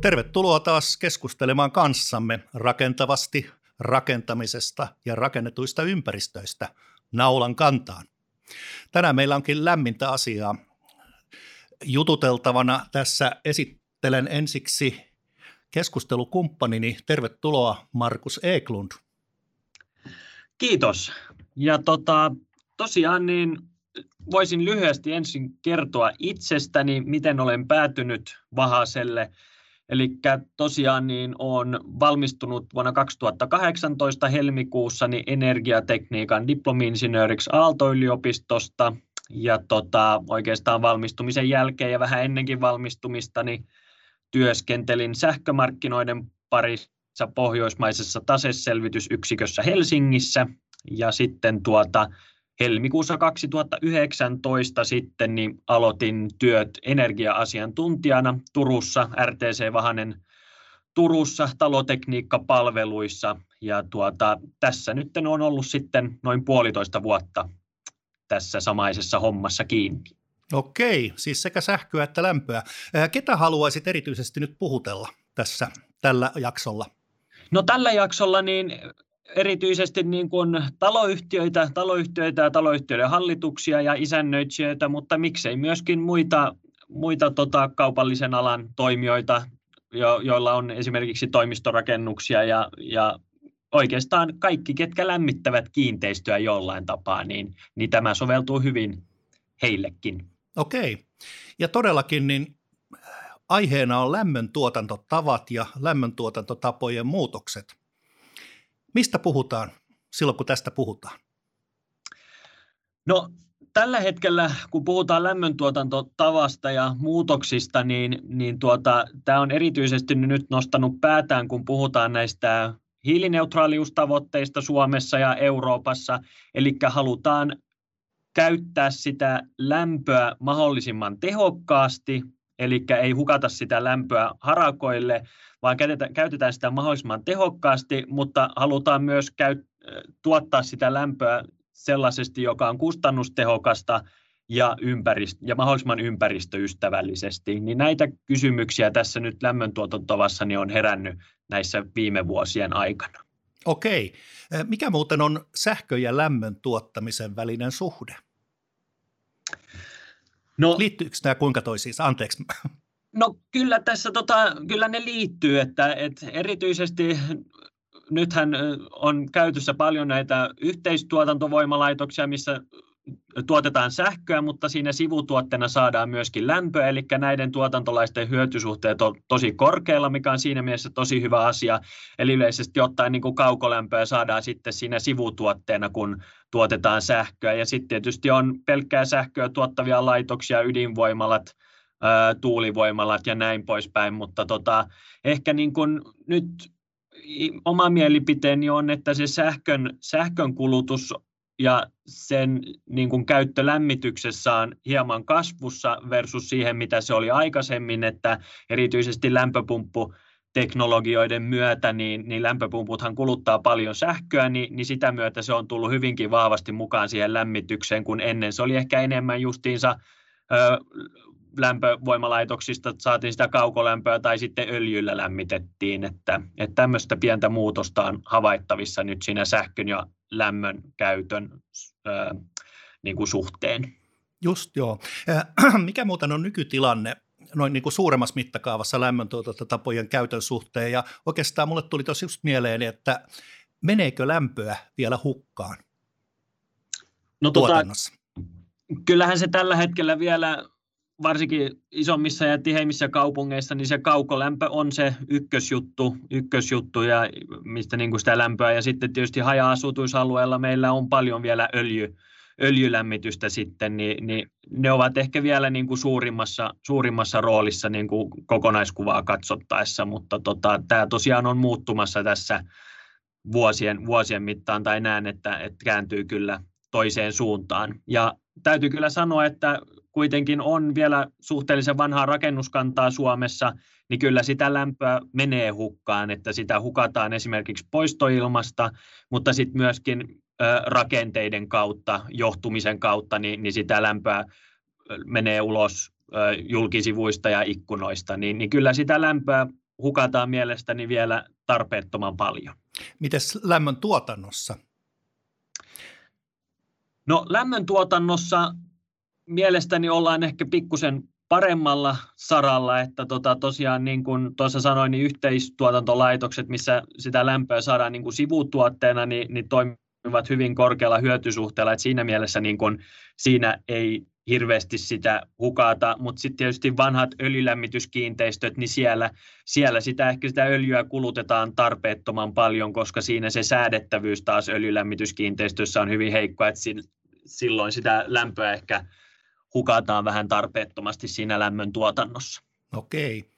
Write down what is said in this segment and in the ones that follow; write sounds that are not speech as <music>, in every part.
Tervetuloa taas keskustelemaan kanssamme rakentavasti rakentamisesta ja rakennetuista ympäristöistä naulan kantaan. Tänään meillä onkin lämmintä asiaa jututeltavana. Tässä esittelen ensiksi keskustelukumppanini. Tervetuloa Markus Eklund. Kiitos. Ja tota, tosiaan niin voisin lyhyesti ensin kertoa itsestäni, miten olen päätynyt Vahaselle – Eli tosiaan niin olen valmistunut vuonna 2018 helmikuussa niin energiatekniikan diplomi-insinööriksi Aalto-yliopistosta. Ja tota, oikeastaan valmistumisen jälkeen ja vähän ennenkin valmistumista niin työskentelin sähkömarkkinoiden parissa pohjoismaisessa taseselvitysyksikössä Helsingissä. Ja sitten tuota, helmikuussa 2019 sitten niin aloitin työt energia-asiantuntijana Turussa, RTC Vahanen Turussa talotekniikkapalveluissa ja tuota, tässä nyt on ollut sitten noin puolitoista vuotta tässä samaisessa hommassa kiinni. Okei, siis sekä sähköä että lämpöä. Ketä haluaisit erityisesti nyt puhutella tässä tällä jaksolla? No tällä jaksolla niin erityisesti niin kuin taloyhtiöitä, taloyhtiöitä ja taloyhtiöiden hallituksia ja isännöitsijöitä, mutta miksei myöskin muita, muita tota, kaupallisen alan toimijoita, jo, joilla on esimerkiksi toimistorakennuksia ja, ja oikeastaan kaikki, ketkä lämmittävät kiinteistöä jollain tapaa, niin, niin tämä soveltuu hyvin heillekin. Okei. Ja todellakin niin aiheena on lämmöntuotantotavat ja lämmöntuotantotapojen muutokset. Mistä puhutaan silloin, kun tästä puhutaan? No tällä hetkellä, kun puhutaan lämmöntuotantotavasta ja muutoksista, niin, niin tuota, tämä on erityisesti nyt nostanut päätään, kun puhutaan näistä hiilineutraaliustavoitteista Suomessa ja Euroopassa. Eli halutaan käyttää sitä lämpöä mahdollisimman tehokkaasti, eli ei hukata sitä lämpöä harakoille, vaan käytetään sitä mahdollisimman tehokkaasti, mutta halutaan myös tuottaa sitä lämpöä sellaisesti, joka on kustannustehokasta ja, ympäristö, ja mahdollisimman ympäristöystävällisesti. Niin näitä kysymyksiä tässä nyt lämmöntuotantovassa niin on herännyt näissä viime vuosien aikana. Okei. Mikä muuten on sähkö- ja lämmön tuottamisen välinen suhde? No, Liittyykö nämä kuinka toisiinsa? Anteeksi. No kyllä tässä tota, kyllä ne liittyy, että, että erityisesti nythän on käytössä paljon näitä yhteistuotantovoimalaitoksia, missä tuotetaan sähköä, mutta siinä sivutuotteena saadaan myöskin lämpöä, eli näiden tuotantolaisten hyötysuhteet on tosi korkealla, mikä on siinä mielessä tosi hyvä asia. Eli yleisesti ottaen niin kuin kaukolämpöä saadaan sitten siinä sivutuotteena, kun tuotetaan sähköä. Ja sitten tietysti on pelkkää sähköä tuottavia laitoksia, ydinvoimalat, tuulivoimalat ja näin poispäin, mutta tota, ehkä niin kuin nyt oma mielipiteeni on, että se sähkön, sähkön kulutus ja sen niin kuin käyttö lämmityksessä on hieman kasvussa versus siihen, mitä se oli aikaisemmin, että erityisesti lämpöpumppu teknologioiden myötä, niin, niin lämpöpumputhan kuluttaa paljon sähköä, niin, niin sitä myötä se on tullut hyvinkin vahvasti mukaan siihen lämmitykseen, kun ennen se oli ehkä enemmän justiinsa ö, lämpövoimalaitoksista saatiin sitä kaukolämpöä tai sitten öljyllä lämmitettiin, että, että tämmöistä pientä muutosta on havaittavissa nyt siinä sähkön ja lämmön käytön ää, niin kuin suhteen. Just joo. <clears throat> Mikä muuten on nykytilanne noin niin kuin suuremmassa mittakaavassa lämmöntuotantotapojen käytön suhteen ja oikeastaan mulle tuli tosi just mieleen, että meneekö lämpöä vielä hukkaan no, tota, kyllähän se tällä hetkellä vielä varsinkin isommissa ja tiheimmissä kaupungeissa, niin se kaukolämpö on se ykkösjuttu, ykkösjuttu ja mistä niin kuin sitä lämpöä. Ja sitten tietysti haja-asutuisalueella meillä on paljon vielä öljy, öljylämmitystä sitten, niin, niin ne ovat ehkä vielä niin kuin suurimmassa, suurimmassa roolissa niin kuin kokonaiskuvaa katsottaessa, mutta tota, tämä tosiaan on muuttumassa tässä vuosien, vuosien mittaan, tai näen, että, että kääntyy kyllä toiseen suuntaan. Ja täytyy kyllä sanoa, että kuitenkin on vielä suhteellisen vanhaa rakennuskantaa Suomessa, niin kyllä sitä lämpöä menee hukkaan, että sitä hukataan esimerkiksi poistoilmasta, mutta sitten myöskin rakenteiden kautta, johtumisen kautta, niin, niin sitä lämpöä menee ulos julkisivuista ja ikkunoista, niin, niin kyllä sitä lämpöä hukataan mielestäni vielä tarpeettoman paljon. Miten lämmön tuotannossa? No lämmön tuotannossa mielestäni ollaan ehkä pikkusen paremmalla saralla, että tota, tosiaan niin kuin tuossa sanoin, niin yhteistuotantolaitokset, missä sitä lämpöä saadaan niin kuin sivutuotteena, niin, niin toimivat hyvin korkealla hyötysuhteella, että siinä mielessä niin kuin, siinä ei hirveästi sitä hukata, mutta sitten tietysti vanhat öljylämmityskiinteistöt, niin siellä, siellä sitä ehkä sitä öljyä kulutetaan tarpeettoman paljon, koska siinä se säädettävyys taas öljylämmityskiinteistössä on hyvin heikko, että silloin sitä lämpöä ehkä hukataan vähän tarpeettomasti siinä lämmön tuotannossa. Okei.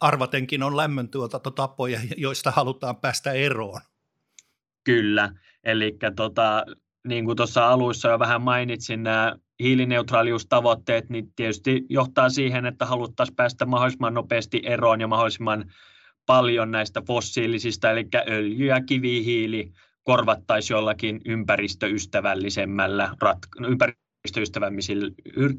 Arvatenkin on lämmöntuotantotapoja, joista halutaan päästä eroon. Kyllä, eli tota, niin kuin tuossa aluissa jo vähän mainitsin, nämä hiilineutraaliustavoitteet, niin tietysti johtaa siihen, että haluttaisiin päästä mahdollisimman nopeasti eroon ja mahdollisimman paljon näistä fossiilisista, eli öljy ja kivihiili korvattaisiin jollakin ympäristöystävällisemmällä, rat- ympäristöystävällisillä,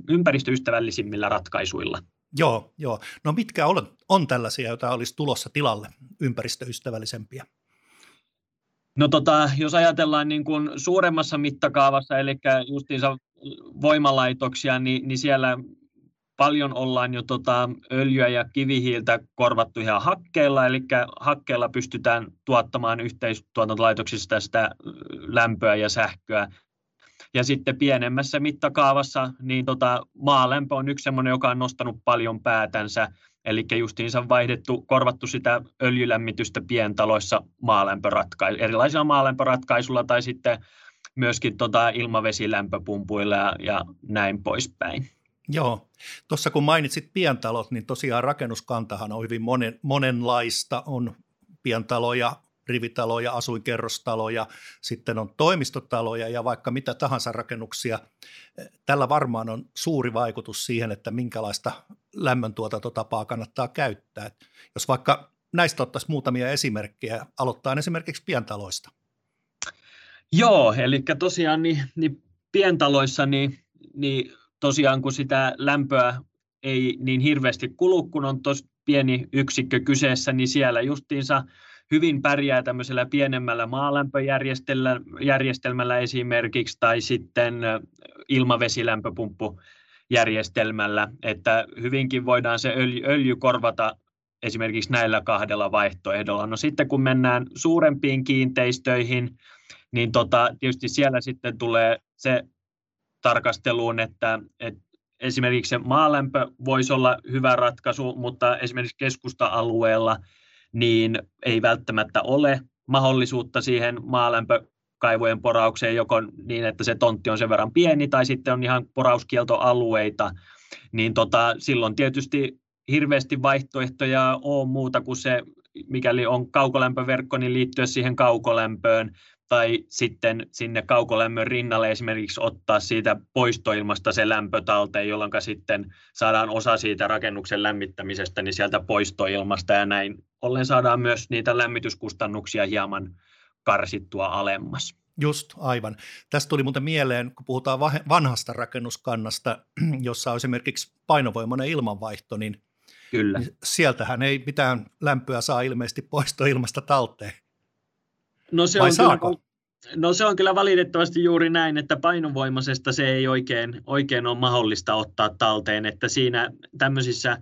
ympäristöystävällisimmillä ratkaisuilla. Joo, joo. No mitkä on, on tällaisia, joita olisi tulossa tilalle ympäristöystävällisempiä? No tota, jos ajatellaan niin kuin suuremmassa mittakaavassa, eli justiinsa voimalaitoksia, niin, niin siellä paljon ollaan jo tota öljyä ja kivihiiltä korvattu ihan hakkeella, eli hakkeella pystytään tuottamaan yhteistuotantolaitoksista sitä lämpöä ja sähköä. Ja sitten pienemmässä mittakaavassa niin tota, maalämpö on yksi sellainen, joka on nostanut paljon päätänsä, eli justiinsa vaihdettu, korvattu sitä öljylämmitystä pientaloissa maalämpöratkaisu, erilaisilla maalämpöratkaisuilla tai sitten myöskin tota ilmavesilämpöpumpuilla ja, ja näin poispäin. Joo, tuossa kun mainitsit pientalot, niin tosiaan rakennuskantahan on hyvin monen, monenlaista. On pientaloja, rivitaloja, asuinkerrostaloja, sitten on toimistotaloja ja vaikka mitä tahansa rakennuksia. Tällä varmaan on suuri vaikutus siihen, että minkälaista lämmöntuotantotapaa kannattaa käyttää. Jos vaikka näistä ottaisiin muutamia esimerkkejä, aloittaa esimerkiksi pientaloista. Joo, eli tosiaan niin, niin pientaloissa niin, niin tosiaan kun sitä lämpöä ei niin hirveästi kulu, kun on tuossa pieni yksikkö kyseessä, niin siellä justiinsa hyvin pärjää tämmöisellä pienemmällä maalämpöjärjestelmällä esimerkiksi tai sitten ilmavesilämpöpumppujärjestelmällä, että hyvinkin voidaan se öljy, öljy korvata esimerkiksi näillä kahdella vaihtoehdolla. No sitten kun mennään suurempiin kiinteistöihin, niin tota, tietysti siellä sitten tulee se tarkasteluun, että, että esimerkiksi se maalämpö voisi olla hyvä ratkaisu, mutta esimerkiksi keskusta-alueella niin ei välttämättä ole mahdollisuutta siihen maalämpökaivojen poraukseen joko niin, että se tontti on sen verran pieni tai sitten on ihan porauskieltoalueita, niin tota, silloin tietysti hirveästi vaihtoehtoja on muuta kuin se, mikäli on kaukolämpöverkko, niin liittyä siihen kaukolämpöön tai sitten sinne kaukolämmön rinnalle esimerkiksi ottaa siitä poistoilmasta se lämpö talteen, jolloin sitten saadaan osa siitä rakennuksen lämmittämisestä niin sieltä poistoilmasta ja näin ollen saadaan myös niitä lämmityskustannuksia hieman karsittua alemmas. Just, aivan. Tästä tuli muuten mieleen, kun puhutaan vanhasta rakennuskannasta, <clears throat> jossa on esimerkiksi painovoimainen ilmanvaihto, niin, Kyllä. sieltähän ei mitään lämpöä saa ilmeisesti poistoilmasta talteen. No se, on kyllä, no se on kyllä valitettavasti juuri näin, että painovoimaisesta se ei oikein, oikein ole mahdollista ottaa talteen, että siinä tämmöisissä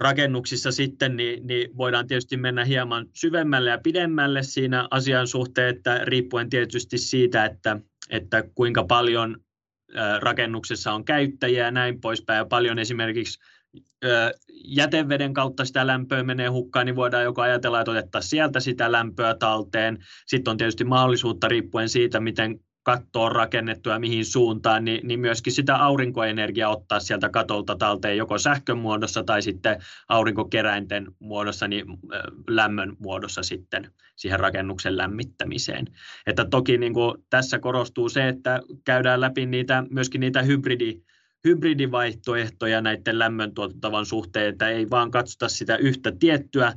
rakennuksissa sitten niin, niin voidaan tietysti mennä hieman syvemmälle ja pidemmälle siinä asian suhteen, että riippuen tietysti siitä, että, että kuinka paljon rakennuksessa on käyttäjiä ja näin poispäin, ja paljon esimerkiksi jäteveden kautta sitä lämpöä menee hukkaan, niin voidaan joko ajatella, että otettaisiin sieltä sitä lämpöä talteen. Sitten on tietysti mahdollisuutta riippuen siitä, miten katto on rakennettu ja mihin suuntaan, niin, niin myöskin sitä aurinkoenergiaa ottaa sieltä katolta talteen joko sähkön muodossa tai sitten aurinkokeräinten muodossa, niin lämmön muodossa sitten siihen rakennuksen lämmittämiseen. Että toki niin kuin tässä korostuu se, että käydään läpi niitä, myöskin niitä hybridi hybridivaihtoehtoja näiden lämmöntuotantavan suhteen, että ei vaan katsota sitä yhtä tiettyä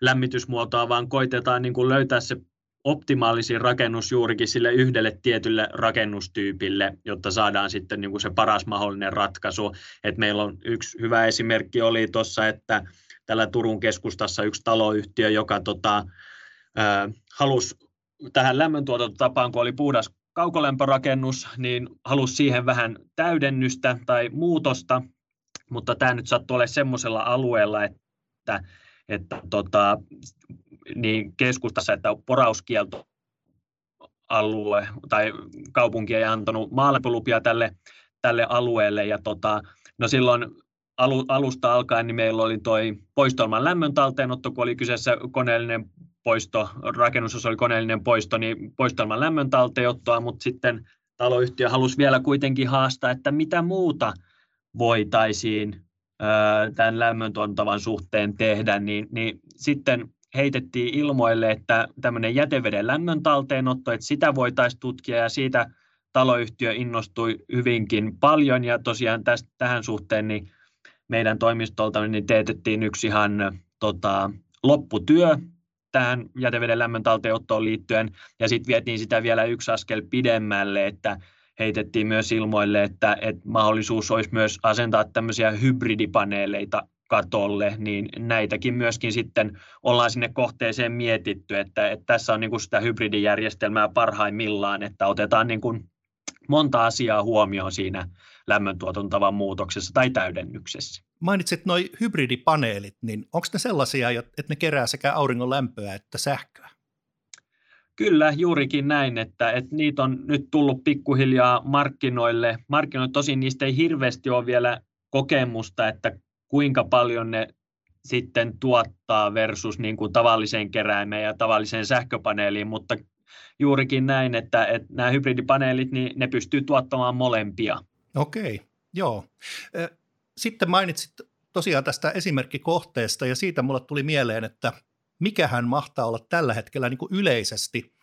lämmitysmuotoa, vaan koitetaan niin kuin löytää se optimaalisin rakennus juurikin sille yhdelle tietylle rakennustyypille, jotta saadaan sitten niin kuin se paras mahdollinen ratkaisu. Et meillä on yksi hyvä esimerkki oli tuossa, että tällä Turun keskustassa yksi taloyhtiö, joka tota, äh, halusi tähän lämmöntuotantotapaan, kun oli puhdas kaukolämpörakennus, niin halusi siihen vähän täydennystä tai muutosta, mutta tämä nyt sattuu olemaan semmoisella alueella, että, että tota, niin keskustassa, että porauskielto alue tai kaupunki ei antanut maalämpölupia tälle, tälle alueelle. Ja tota, no silloin alu, alusta alkaen niin meillä oli toi poistoilman lämmön talteenotto, kun oli kyseessä koneellinen poisto, rakennus oli koneellinen poisto, niin poistoilman lämmön talteenottoa, mutta sitten taloyhtiö halusi vielä kuitenkin haastaa, että mitä muuta voitaisiin tämän lämmöntuontavan suhteen tehdä, niin, niin sitten heitettiin ilmoille, että tämmöinen jäteveden lämmön talteenotto, että sitä voitaisiin tutkia ja siitä taloyhtiö innostui hyvinkin paljon ja tosiaan tästä, tähän suhteen niin meidän toimistolta niin teetettiin yksi ihan tota, lopputyö tähän jäteveden lämmön talteenottoon liittyen. Ja sitten vietiin sitä vielä yksi askel pidemmälle, että heitettiin myös ilmoille, että, että mahdollisuus olisi myös asentaa tämmöisiä hybridipaneeleita katolle, niin näitäkin myöskin sitten ollaan sinne kohteeseen mietitty, että, että tässä on niin kuin sitä hybridijärjestelmää parhaimmillaan, että otetaan niin kuin monta asiaa huomioon siinä lämmöntuotantavan muutoksessa tai täydennyksessä. Mainitsit nuo hybridipaneelit, niin onko ne sellaisia, että ne kerää sekä auringon lämpöä että sähköä? Kyllä, juurikin näin, että, että niitä on nyt tullut pikkuhiljaa markkinoille. Markkinoille tosin niistä ei hirveästi ole vielä kokemusta, että kuinka paljon ne sitten tuottaa versus niin kuin tavalliseen keräämeen ja tavalliseen sähköpaneeliin, mutta juurikin näin, että, että nämä hybridipaneelit, niin ne pystyy tuottamaan molempia. Okei, joo. Sitten mainitsit tosiaan tästä esimerkkikohteesta ja siitä mulle tuli mieleen, että mikähän mahtaa olla tällä hetkellä niin kuin yleisesti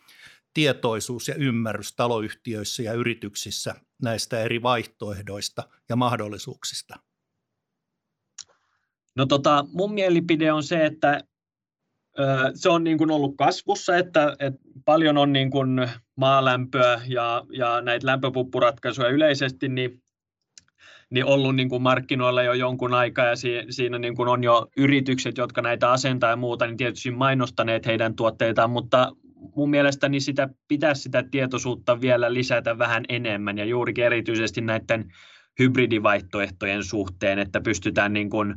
tietoisuus ja ymmärrys taloyhtiöissä ja yrityksissä näistä eri vaihtoehdoista ja mahdollisuuksista? No tota, mun mielipide on se, että se on niin kuin ollut kasvussa, että, että paljon on niin kuin maalämpöä ja, ja näitä lämpöpuppuratkaisuja yleisesti, niin niin ollut niin kuin markkinoilla jo jonkun aikaa ja siinä niin kuin on jo yritykset, jotka näitä asentaa ja muuta, niin tietysti mainostaneet heidän tuotteitaan, mutta mun mielestäni sitä pitäisi sitä tietoisuutta vielä lisätä vähän enemmän ja juurikin erityisesti näiden hybridivaihtoehtojen suhteen, että pystytään niin kuin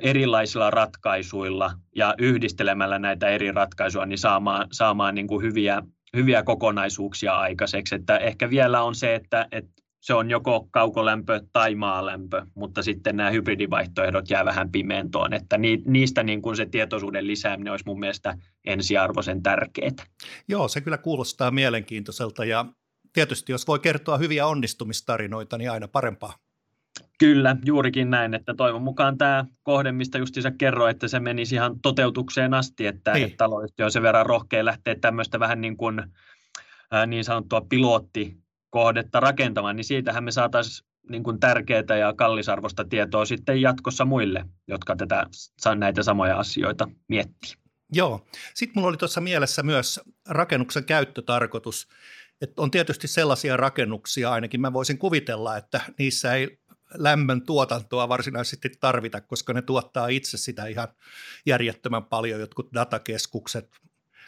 erilaisilla ratkaisuilla ja yhdistelemällä näitä eri ratkaisuja niin saamaan, saamaan niin kuin hyviä, hyviä kokonaisuuksia aikaiseksi. Että ehkä vielä on se, että, että se on joko kaukolämpö tai maalämpö, mutta sitten nämä hybridivaihtoehdot jää vähän pimentoon, että niistä niin kuin se tietoisuuden lisääminen olisi mun mielestä ensiarvoisen tärkeää. Joo, se kyllä kuulostaa mielenkiintoiselta ja tietysti jos voi kertoa hyviä onnistumistarinoita, niin aina parempaa. Kyllä, juurikin näin, että toivon mukaan tämä kohde, mistä justiinsa kerroin, että se menisi ihan toteutukseen asti, että, niin. että taloyhtiö on sen verran rohkea lähteä tämmöistä vähän niin kuin niin sanottua pilottikohdetta rakentamaan, niin siitähän me saataisiin niin kuin tärkeää ja kallisarvosta tietoa sitten jatkossa muille, jotka tätä, näitä samoja asioita miettii. Joo. Sitten mulla oli tuossa mielessä myös rakennuksen käyttötarkoitus. Että on tietysti sellaisia rakennuksia, ainakin mä voisin kuvitella, että niissä ei lämmön tuotantoa varsinaisesti tarvita, koska ne tuottaa itse sitä ihan järjettömän paljon, jotkut datakeskukset.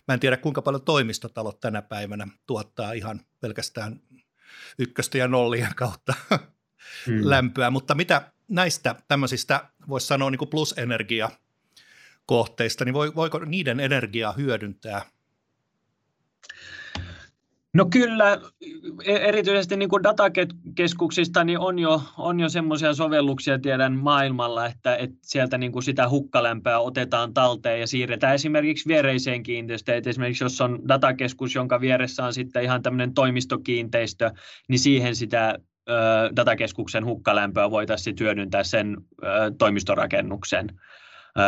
Mä en tiedä, kuinka paljon toimistotalot tänä päivänä tuottaa ihan pelkästään ykköstä ja nollien kautta hmm. lämpöä, mutta mitä näistä tämmöisistä, voisi sanoa niin plusenergia kohteista, niin voiko niiden energiaa hyödyntää No kyllä, e, erityisesti niin kuin datakeskuksista niin on jo, on jo semmoisia sovelluksia tiedän maailmalla, että, että sieltä niin kuin sitä hukkalämpöä otetaan talteen ja siirretään esimerkiksi viereiseen kiinteistöön. Että esimerkiksi jos on datakeskus, jonka vieressä on sitten ihan tämmöinen toimistokiinteistö, niin siihen sitä ö, datakeskuksen hukkalämpöä voitaisiin hyödyntää sen ö, toimistorakennuksen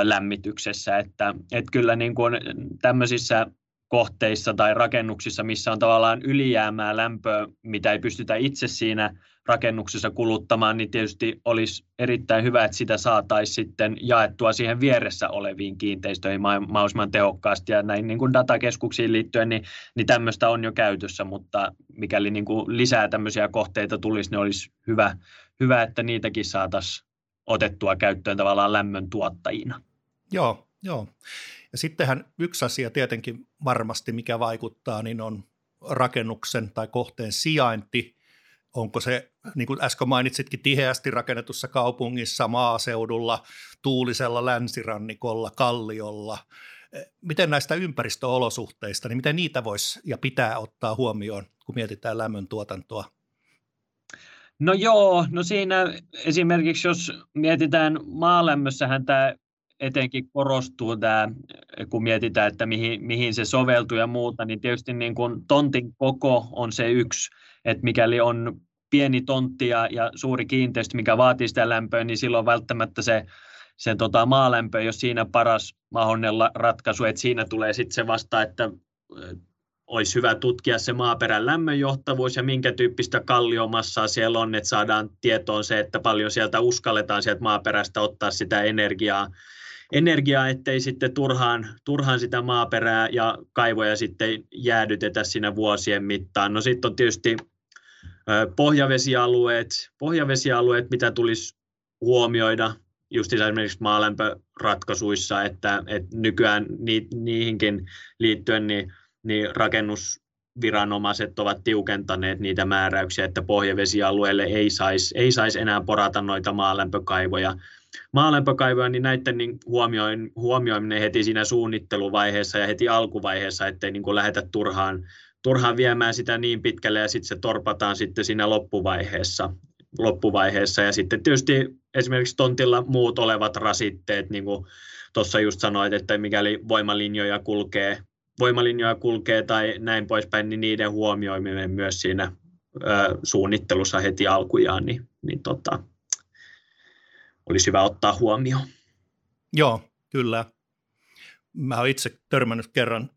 lämmityksessä. Että, että kyllä niin kuin tämmöisissä kohteissa tai rakennuksissa, missä on tavallaan ylijäämää lämpöä, mitä ei pystytä itse siinä rakennuksessa kuluttamaan, niin tietysti olisi erittäin hyvä, että sitä saataisiin sitten jaettua siihen vieressä oleviin kiinteistöihin mahdollisimman tehokkaasti. Ja näin niin kuin datakeskuksiin liittyen, niin, niin tämmöistä on jo käytössä, mutta mikäli niin kuin lisää tämmöisiä kohteita tulisi, niin olisi hyvä, hyvä että niitäkin saataisiin otettua käyttöön tavallaan lämmön tuottajina. Joo, joo. Ja sittenhän yksi asia tietenkin varmasti, mikä vaikuttaa, niin on rakennuksen tai kohteen sijainti. Onko se, niin kuin äsken mainitsitkin, tiheästi rakennetussa kaupungissa, maaseudulla, tuulisella länsirannikolla, kalliolla. Miten näistä ympäristöolosuhteista, niin miten niitä voisi ja pitää ottaa huomioon, kun mietitään lämmön tuotantoa? No joo, no siinä esimerkiksi jos mietitään maalämmössähän tämä etenkin korostuu tämä, kun mietitään, että mihin, mihin se soveltuu ja muuta, niin tietysti niin kuin tontin koko on se yksi, että mikäli on pieni tontti ja, ja suuri kiinteistö, mikä vaatii sitä lämpöä, niin silloin välttämättä se, se tota maalämpö, jos siinä paras mahdollinen ratkaisu, että siinä tulee sitten se vasta, että olisi hyvä tutkia se maaperän lämmönjohtavuus ja minkä tyyppistä kalliomassaa siellä on, että saadaan tietoon se, että paljon sieltä uskalletaan sieltä maaperästä ottaa sitä energiaa energiaa, ettei sitten turhaan, turhaan sitä maaperää ja kaivoja sitten jäädytetä siinä vuosien mittaan. No sitten on tietysti pohjavesialueet, pohjavesialueet, mitä tulisi huomioida just esimerkiksi maalämpöratkaisuissa, että, että nykyään ni, niihinkin liittyen niin, niin rakennusviranomaiset ovat tiukentaneet niitä määräyksiä, että pohjavesialueelle ei saisi ei sais enää porata noita maalämpökaivoja maalämpökaivoja, niin näiden niin huomioin, huomioiminen heti siinä suunnitteluvaiheessa ja heti alkuvaiheessa, ettei niin kuin lähdetä turhaan, turhaan viemään sitä niin pitkälle ja sitten se torpataan sitten siinä loppuvaiheessa. loppuvaiheessa. Ja sitten tietysti esimerkiksi tontilla muut olevat rasitteet, niin kuin tuossa just sanoit, että mikäli voimalinjoja kulkee, voimalinjoja kulkee tai näin poispäin, niin niiden huomioiminen myös siinä ö, suunnittelussa heti alkujaan, niin, niin tota, olisi hyvä ottaa huomioon. Joo, kyllä. Mä olen itse törmännyt kerran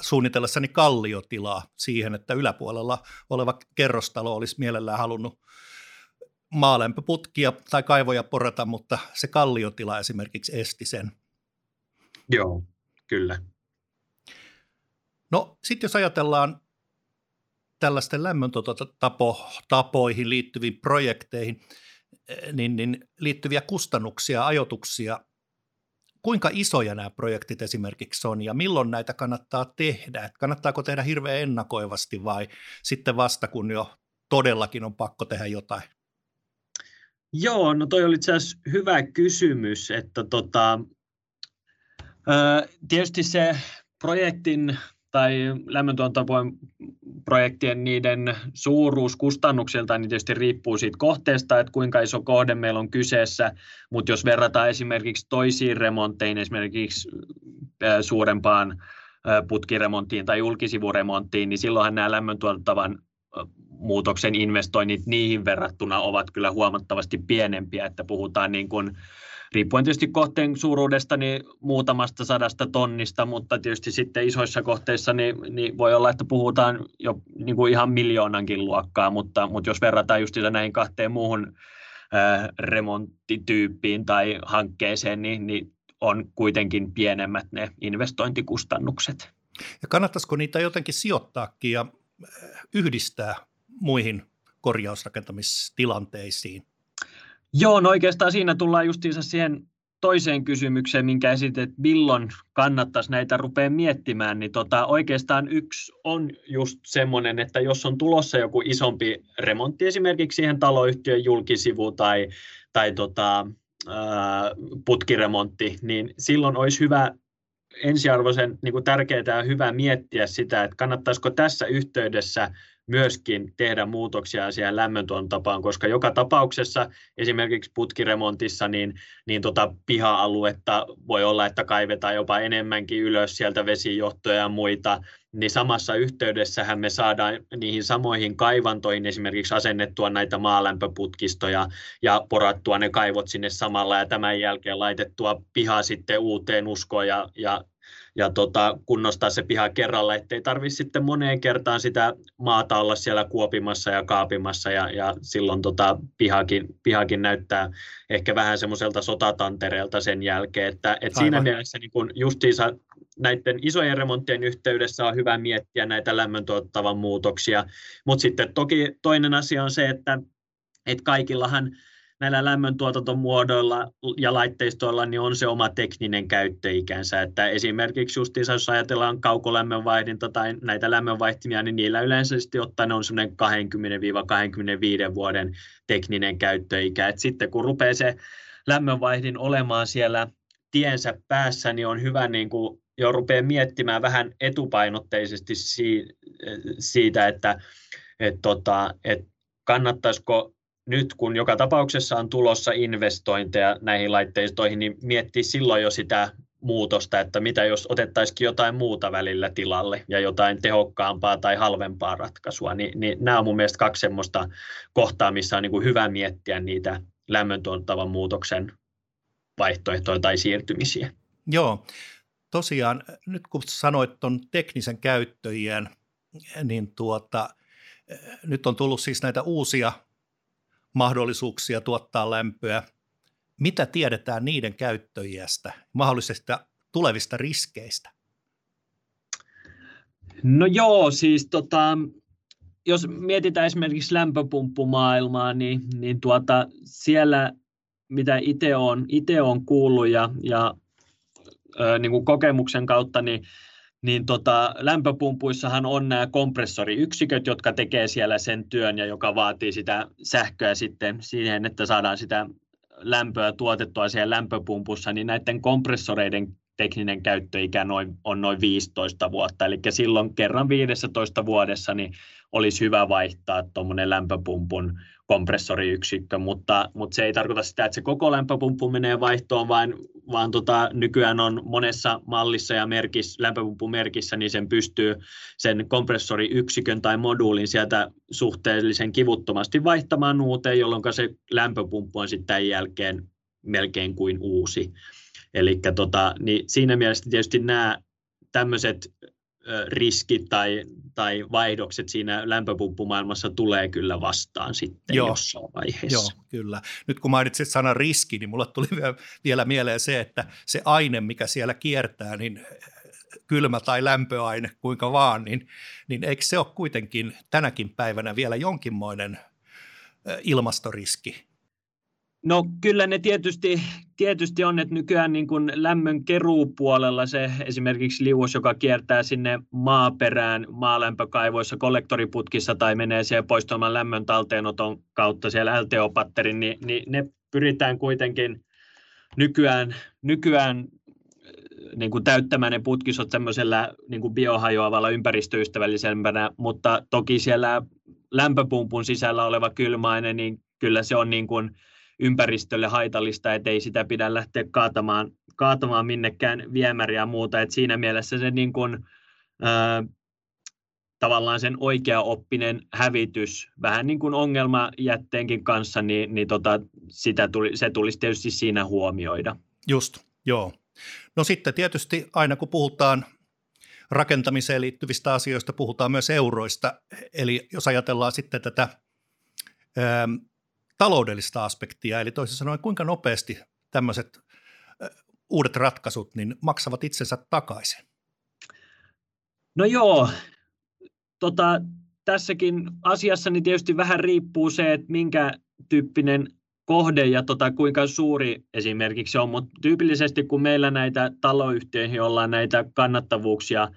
suunnitellessani kalliotilaa siihen, että yläpuolella oleva kerrostalo olisi mielellään halunnut maalämpöputkia tai kaivoja porata, mutta se kalliotila esimerkiksi esti sen. Joo, kyllä. No sitten jos ajatellaan tällaisten lämmöntuotantotapoihin liittyviin projekteihin, niin, niin liittyviä kustannuksia, ajotuksia, kuinka isoja nämä projektit esimerkiksi on ja milloin näitä kannattaa tehdä? Et kannattaako tehdä hirveän ennakoivasti vai sitten vasta, kun jo todellakin on pakko tehdä jotain? Joo, no toi oli itse asiassa hyvä kysymys, että tota, tietysti se projektin tai lämmöntuotantoprojektien niiden suuruus kustannuksilta niin tietysti riippuu siitä kohteesta, että kuinka iso kohde meillä on kyseessä, mutta jos verrataan esimerkiksi toisiin remontteihin, esimerkiksi suurempaan putkiremonttiin tai julkisivuremonttiin, niin silloinhan nämä lämmöntuotantavan muutoksen investoinnit niihin verrattuna ovat kyllä huomattavasti pienempiä, että puhutaan niin kuin riippuen tietysti kohteen suuruudesta niin muutamasta sadasta tonnista, mutta tietysti sitten isoissa kohteissa niin, niin voi olla, että puhutaan jo niin kuin ihan miljoonankin luokkaa, mutta, mutta jos verrataan just näihin kahteen muuhun ää, remonttityyppiin tai hankkeeseen, niin, niin on kuitenkin pienemmät ne investointikustannukset. Ja kannattaisiko niitä jotenkin sijoittaakin ja yhdistää muihin korjausrakentamistilanteisiin? Joo, no oikeastaan siinä tullaan justiinsa siihen toiseen kysymykseen, minkä esitit, että milloin kannattaisi näitä rupea miettimään, niin tota, oikeastaan yksi on just semmoinen, että jos on tulossa joku isompi remontti esimerkiksi siihen taloyhtiön julkisivu tai, tai tota, putkiremontti, niin silloin olisi hyvä ensiarvoisen niin kuin tärkeää ja hyvä miettiä sitä, että kannattaisiko tässä yhteydessä myöskin tehdä muutoksia siihen lämmöntuotantapaan, koska joka tapauksessa esimerkiksi putkiremontissa niin, niin tota piha-aluetta voi olla, että kaivetaan jopa enemmänkin ylös sieltä vesijohtoja ja muita, niin samassa yhteydessähän me saadaan niihin samoihin kaivantoihin esimerkiksi asennettua näitä maalämpöputkistoja ja porattua ne kaivot sinne samalla ja tämän jälkeen laitettua piha sitten uuteen uskoon ja, ja ja tota, kunnostaa se piha kerralla, ettei tarvitse sitten moneen kertaan sitä maata olla siellä kuopimassa ja kaapimassa ja, ja silloin tota, pihakin, pihakin näyttää ehkä vähän semmoiselta sotatantereelta sen jälkeen, että et siinä mielessä niin kun justiinsa näiden isojen remonttien yhteydessä on hyvä miettiä näitä lämmöntuottavan muutoksia, mutta sitten toki toinen asia on se, että et kaikillahan näillä lämmöntuotantomuodoilla ja laitteistoilla niin on se oma tekninen käyttöikänsä. Että esimerkiksi justiinsa, jos ajatellaan kaukolämmönvaihdinta tai näitä lämmönvaihtimia, niin niillä yleensä ottaen on semmoinen 20-25 vuoden tekninen käyttöikä. Et sitten kun rupeaa se lämmönvaihdin olemaan siellä tiensä päässä, niin on hyvä niin kuin jo rupeaa miettimään vähän etupainotteisesti siitä, että et tota, et kannattaisiko nyt kun joka tapauksessa on tulossa investointeja näihin laitteistoihin, niin miettii silloin jo sitä muutosta, että mitä jos otettaisikin jotain muuta välillä tilalle ja jotain tehokkaampaa tai halvempaa ratkaisua, niin, niin nämä on mun mielestä kaksi semmoista kohtaa, missä on niin kuin hyvä miettiä niitä lämmöntuottavan muutoksen vaihtoehtoja tai siirtymisiä. Joo, tosiaan nyt kun sanoit tuon teknisen käyttöjien, niin tuota, nyt on tullut siis näitä uusia mahdollisuuksia tuottaa lämpöä. Mitä tiedetään niiden käyttöiästä, mahdollisista tulevista riskeistä? No joo, siis tota, jos mietitään esimerkiksi lämpöpumppumaailmaa, niin, niin tuota, siellä mitä itse itse olen kuullut ja, ja ö, niin kuin kokemuksen kautta, niin niin tota, lämpöpumpuissahan on nämä kompressoriyksiköt, jotka tekee siellä sen työn ja joka vaatii sitä sähköä sitten siihen, että saadaan sitä lämpöä tuotettua siellä lämpöpumpussa, niin näiden kompressoreiden tekninen käyttöikä noin, on noin 15 vuotta. Eli silloin kerran 15 vuodessa niin olisi hyvä vaihtaa tuommoinen lämpöpumpun kompressoriyksikkö, mutta, mutta se ei tarkoita sitä, että se koko lämpöpumppu menee vaihtoon, vaan, vaan tota, nykyään on monessa mallissa ja merkissä, lämpöpumppumerkissä, niin sen pystyy sen kompressoriyksikön tai moduulin sieltä suhteellisen kivuttomasti vaihtamaan uuteen, jolloin se lämpöpumppu on sitten tämän jälkeen melkein kuin uusi. Eli tota, niin siinä mielessä tietysti nämä tämmöiset riskit tai, tai vaihdokset siinä lämpöpumppumaailmassa tulee kyllä vastaan sitten Joo. jossain vaiheessa. Joo, kyllä. Nyt kun mainitsit sanan riski, niin mulle tuli vielä mieleen se, että se aine, mikä siellä kiertää, niin kylmä tai lämpöaine, kuinka vaan, niin, niin eikö se ole kuitenkin tänäkin päivänä vielä jonkinmoinen ilmastoriski? No kyllä ne tietysti, tietysti on, että nykyään niin kuin lämmön keruupuolella se esimerkiksi liuos, joka kiertää sinne maaperään maalämpökaivoissa, kollektoriputkissa tai menee siellä poistamaan lämmön talteenoton kautta siellä LTO-patterin, niin, niin ne pyritään kuitenkin nykyään, nykyään niin kuin täyttämään ne putkisot tämmöisellä niin kuin biohajoavalla ympäristöystävällisempänä, mutta toki siellä lämpöpumpun sisällä oleva kylmäinen, niin kyllä se on niin kuin – ympäristölle haitallista, ettei sitä pidä lähteä kaatamaan, kaatamaan minnekään viemäriä ja muuta. Et siinä mielessä se niin kuin, ää, tavallaan sen oikeaoppinen hävitys, vähän niin kuin ongelmajätteenkin kanssa, niin, niin tota, sitä tuli, se tulisi tietysti siinä huomioida. Just, joo. No sitten tietysti aina kun puhutaan rakentamiseen liittyvistä asioista, puhutaan myös euroista. Eli jos ajatellaan sitten tätä taloudellista aspektia, eli toisin sanoen kuinka nopeasti tämmöiset uudet ratkaisut niin maksavat itsensä takaisin? No joo, tota, tässäkin asiassa niin tietysti vähän riippuu se, että minkä tyyppinen kohde ja tota, kuinka suuri esimerkiksi on, mutta tyypillisesti kun meillä näitä taloyhtiöihin ollaan näitä kannattavuuksia,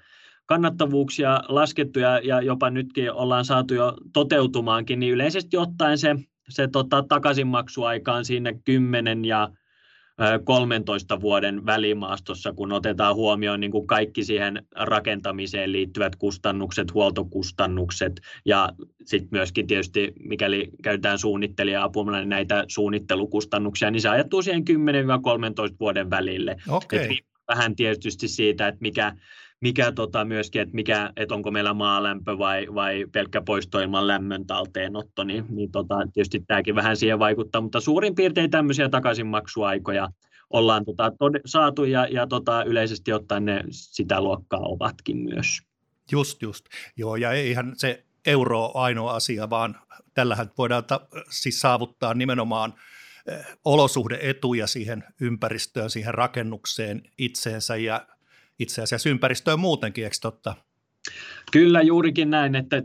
kannattavuuksia laskettu ja, ja jopa nytkin ollaan saatu jo toteutumaankin, niin yleisesti ottaen se se tota, takaisinmaksuaika on siinä 10 ja 13 vuoden välimaastossa, kun otetaan huomioon niin kuin kaikki siihen rakentamiseen liittyvät kustannukset, huoltokustannukset ja sitten myöskin tietysti, mikäli käytetään suunnittelija-apuna niin näitä suunnittelukustannuksia, niin se ajettuu siihen 10-13 vuoden välille. Okay. vähän tietysti siitä, että mikä, mikä tota myöskin, että, mikä, että onko meillä maalämpö vai, vai pelkkä poistoilman lämmön talteenotto, niin, niin tota, tietysti tämäkin vähän siihen vaikuttaa, mutta suurin piirtein tämmöisiä takaisinmaksuaikoja ollaan tota, tod- saatu ja, ja tota, yleisesti ottaen ne sitä luokkaa ovatkin myös. Just, just. Joo, ja eihän se euro ole ainoa asia, vaan tällähän voidaan ta- siis saavuttaa nimenomaan eh, olosuhdeetuja siihen ympäristöön, siihen rakennukseen itseensä ja itse asiassa ympäristöön muutenkin, eikö totta? Kyllä juurikin näin, että,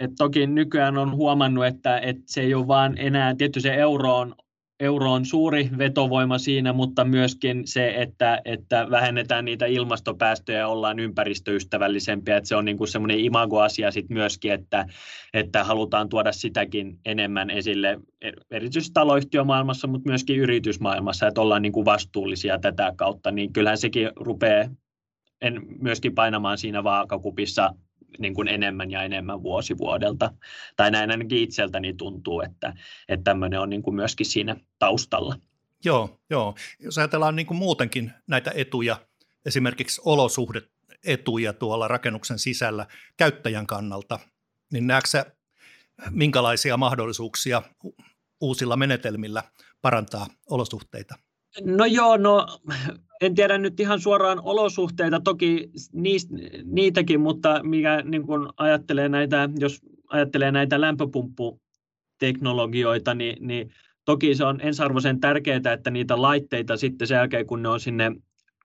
että toki nykyään on huomannut, että, että se ei ole vaan enää, tietty se euro on euro on suuri vetovoima siinä, mutta myöskin se, että, että vähennetään niitä ilmastopäästöjä ja ollaan ympäristöystävällisempiä. Että se on niin kuin semmoinen imagoasia sit myöskin, että, että halutaan tuoda sitäkin enemmän esille erityisesti taloyhtiömaailmassa, mutta myöskin yritysmaailmassa, että ollaan niin kuin vastuullisia tätä kautta. Niin kyllähän sekin rupeaa en myöskin painamaan siinä vaakakupissa niin kuin enemmän ja enemmän vuosi vuodelta. Tai näin ainakin itseltäni tuntuu, että, että tämmöinen on niin kuin myöskin siinä taustalla. Joo, joo. Jos ajatellaan niin kuin muutenkin näitä etuja, esimerkiksi olosuhdeetuja tuolla rakennuksen sisällä käyttäjän kannalta, niin näetkö minkälaisia mahdollisuuksia uusilla menetelmillä parantaa olosuhteita? No joo, no en tiedä nyt ihan suoraan olosuhteita, toki niistä, niitäkin, mutta mikä niin kun ajattelee näitä, jos ajattelee näitä lämpöpumpputeknologioita, niin, niin toki se on ensiarvoisen tärkeää, että niitä laitteita sitten sen jälkeen, kun ne on sinne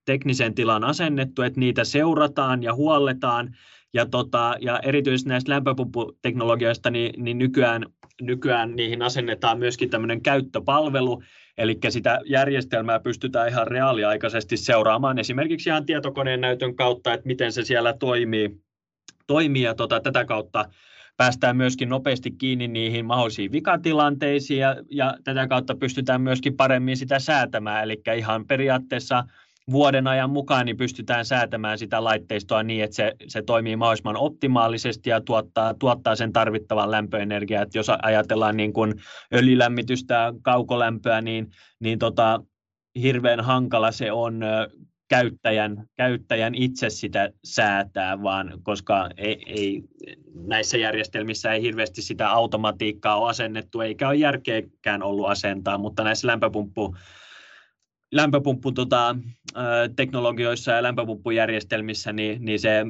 tekniseen tilaan asennettu, että niitä seurataan ja huolletaan, ja, tota, ja erityisesti näistä lämpöpumpputeknologioista, niin, niin nykyään, nykyään niihin asennetaan myöskin tämmöinen käyttöpalvelu, Eli sitä järjestelmää pystytään ihan reaaliaikaisesti seuraamaan esimerkiksi ihan tietokoneen näytön kautta, että miten se siellä toimii, toimii ja tota, tätä kautta päästään myöskin nopeasti kiinni niihin mahdollisiin vikatilanteisiin ja, ja tätä kautta pystytään myöskin paremmin sitä säätämään. Eli ihan periaatteessa vuoden ajan mukaan niin pystytään säätämään sitä laitteistoa niin, että se, se toimii mahdollisimman optimaalisesti ja tuottaa, tuottaa sen tarvittavan lämpöenergiaa. Että jos ajatellaan niin kuin öljylämmitystä, kaukolämpöä, niin, niin tota, hirveän hankala se on käyttäjän, käyttäjän itse sitä säätää, vaan koska ei, ei, näissä järjestelmissä ei hirveästi sitä automatiikkaa ole asennettu, eikä ole järkeäkään ollut asentaa, mutta näissä lämpöpumppu lämpöpumppu tota, teknologioissa ja lämpöpumppujärjestelmissä, niin, niin se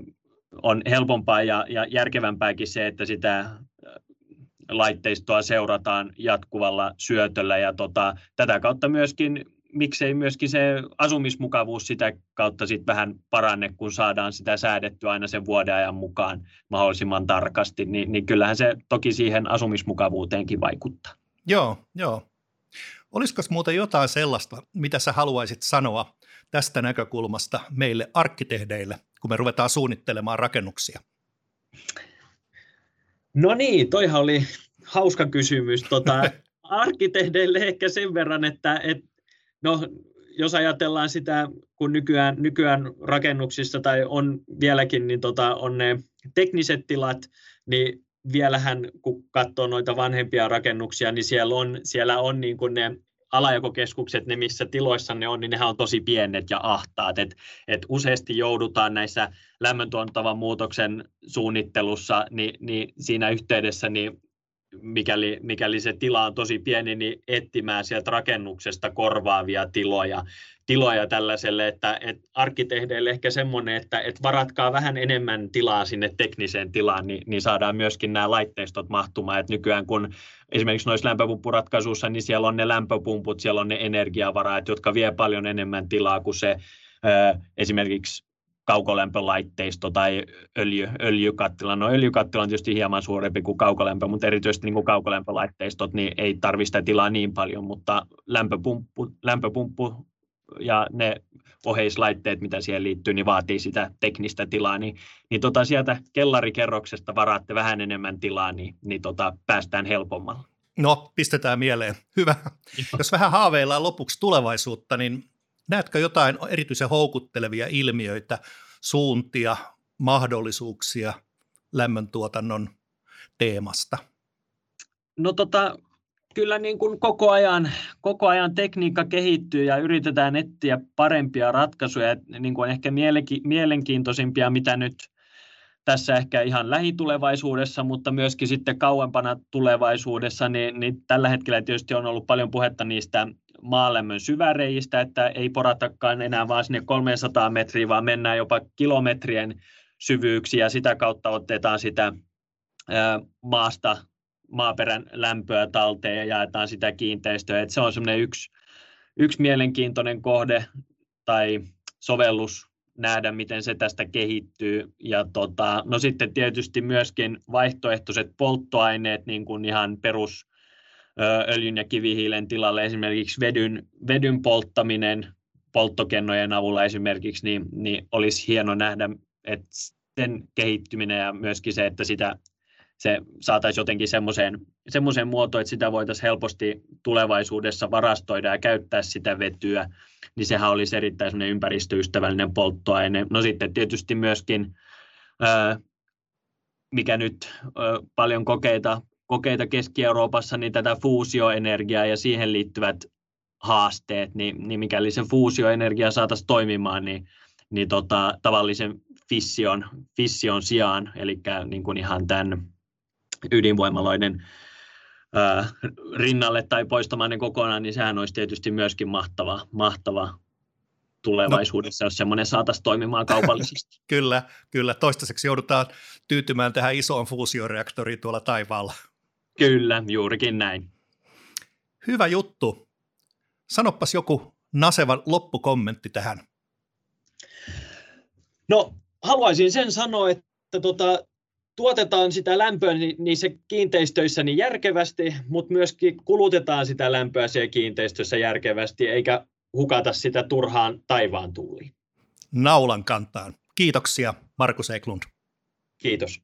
on helpompaa ja, ja järkevämpääkin se, että sitä laitteistoa seurataan jatkuvalla syötöllä ja tota, tätä kautta myöskin miksei myöskin se asumismukavuus sitä kautta sit vähän paranne, kun saadaan sitä säädettyä aina sen vuoden ajan mukaan mahdollisimman tarkasti, niin, niin kyllähän se toki siihen asumismukavuuteenkin vaikuttaa. Joo, joo. Olisiko muuten jotain sellaista, mitä sä haluaisit sanoa tästä näkökulmasta meille arkkitehdeille, kun me ruvetaan suunnittelemaan rakennuksia? No niin, toihan oli hauska kysymys. Tota, <laughs> arkkitehdeille ehkä sen verran, että et, no, jos ajatellaan sitä, kun nykyään, nykyään rakennuksissa tai on vieläkin, niin tota, on ne tekniset tilat, niin vielähän kun katsoo noita vanhempia rakennuksia, niin siellä on, siellä on niin kuin ne alajakokeskukset, ne missä tiloissa ne on, niin nehän on tosi pienet ja ahtaat. Et, et useasti joudutaan näissä lämmöntuontavan muutoksen suunnittelussa, niin, niin siinä yhteydessä niin mikäli, mikäli se tila on tosi pieni, niin etsimään sieltä rakennuksesta korvaavia tiloja, tiloja tällaiselle, että, että arkkitehdeille ehkä semmoinen, että, että varatkaa vähän enemmän tilaa sinne tekniseen tilaan, niin, niin saadaan myöskin nämä laitteistot mahtumaan, että nykyään kun esimerkiksi noissa lämpöpumppuratkaisuissa, niin siellä on ne lämpöpumput, siellä on ne energiavaraat, jotka vie paljon enemmän tilaa kuin se esimerkiksi kaukolämpölaitteisto tai öljy, öljykattila. No öljykattila on tietysti hieman suurempi kuin kaukolämpö, mutta erityisesti niin kuin kaukolämpölaitteistot niin ei tarvitse tilaa niin paljon, mutta lämpöpumppu, lämpöpumppu ja ne oheislaitteet, mitä siihen liittyy, niin vaatii sitä teknistä tilaa, niin, niin tota sieltä kellarikerroksesta varaatte vähän enemmän tilaa, niin, niin tota päästään helpommalla. No, pistetään mieleen. Hyvä. Jos vähän haaveillaan lopuksi tulevaisuutta, niin Näetkö jotain erityisen houkuttelevia ilmiöitä, suuntia, mahdollisuuksia lämmöntuotannon teemasta? No tota, kyllä niin kuin koko, ajan, koko ajan tekniikka kehittyy ja yritetään etsiä parempia ratkaisuja, niin kuin ehkä mielenkiintoisimpia, mitä nyt tässä ehkä ihan lähitulevaisuudessa, mutta myöskin sitten kauempana tulevaisuudessa, niin, niin tällä hetkellä tietysti on ollut paljon puhetta niistä maalämmön syväreistä, että ei poratakaan enää vaan sinne 300 metriä, vaan mennään jopa kilometrien syvyyksiä. Ja sitä kautta otetaan sitä maasta maaperän lämpöä talteen ja jaetaan sitä kiinteistöä. Että se on semmoinen yksi, yksi mielenkiintoinen kohde tai sovellus nähdä, miten se tästä kehittyy. Ja tota, no sitten tietysti myöskin vaihtoehtoiset polttoaineet, niin kuin ihan perus öljyn ja kivihiilen tilalle esimerkiksi vedyn, vedyn polttaminen polttokennojen avulla esimerkiksi, niin, niin olisi hieno nähdä, että sen kehittyminen ja myöskin se, että sitä se saataisiin jotenkin semmoiseen, semmoiseen muotoon, että sitä voitaisiin helposti tulevaisuudessa varastoida ja käyttää sitä vetyä, niin sehän olisi erittäin ympäristöystävällinen polttoaine. No sitten tietysti myöskin, mikä nyt paljon kokeita, kokeita Keski-Euroopassa, niin tätä fuusioenergiaa ja siihen liittyvät haasteet, niin, niin mikäli se fuusioenergia saataisiin toimimaan, niin, niin tota, tavallisen fission, fission sijaan, eli niin kuin ihan tämän ydinvoimaloiden ää, rinnalle tai poistamaan ne kokonaan, niin sehän olisi tietysti myöskin mahtava, mahtava tulevaisuudessa, no. jos semmoinen saataisiin toimimaan <laughs> kaupallisesti. kyllä, kyllä. Toistaiseksi joudutaan tyytymään tähän isoon fuusioreaktoriin tuolla taivaalla. Kyllä, juurikin näin. Hyvä juttu. Sanoppas joku naseva loppukommentti tähän. No, haluaisin sen sanoa, että tota, tuotetaan sitä lämpöä niissä kiinteistöissä niin järkevästi, mutta myöskin kulutetaan sitä lämpöä siellä kiinteistössä järkevästi, eikä hukata sitä turhaan taivaan tuuliin. Naulan kantaan. Kiitoksia, Markus Eklund. Kiitos.